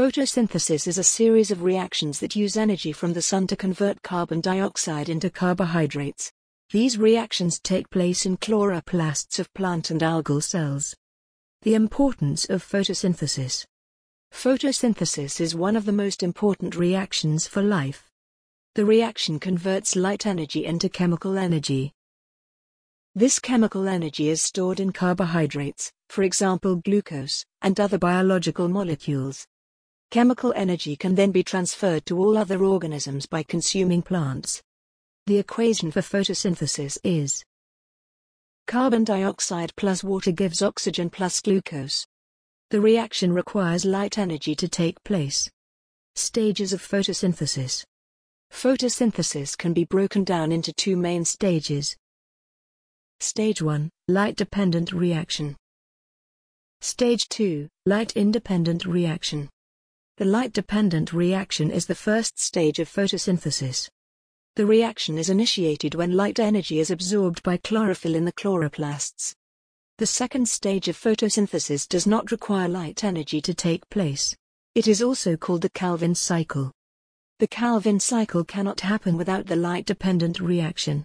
Photosynthesis is a series of reactions that use energy from the sun to convert carbon dioxide into carbohydrates. These reactions take place in chloroplasts of plant and algal cells. The importance of photosynthesis. Photosynthesis is one of the most important reactions for life. The reaction converts light energy into chemical energy. This chemical energy is stored in carbohydrates, for example glucose, and other biological molecules. Chemical energy can then be transferred to all other organisms by consuming plants. The equation for photosynthesis is carbon dioxide plus water gives oxygen plus glucose. The reaction requires light energy to take place. Stages of photosynthesis Photosynthesis can be broken down into two main stages. Stage 1 Light dependent reaction. Stage 2 Light independent reaction. The light-dependent reaction is the first stage of photosynthesis. The reaction is initiated when light energy is absorbed by chlorophyll in the chloroplasts. The second stage of photosynthesis does not require light energy to take place. It is also called the Calvin cycle. The Calvin cycle cannot happen without the light-dependent reaction.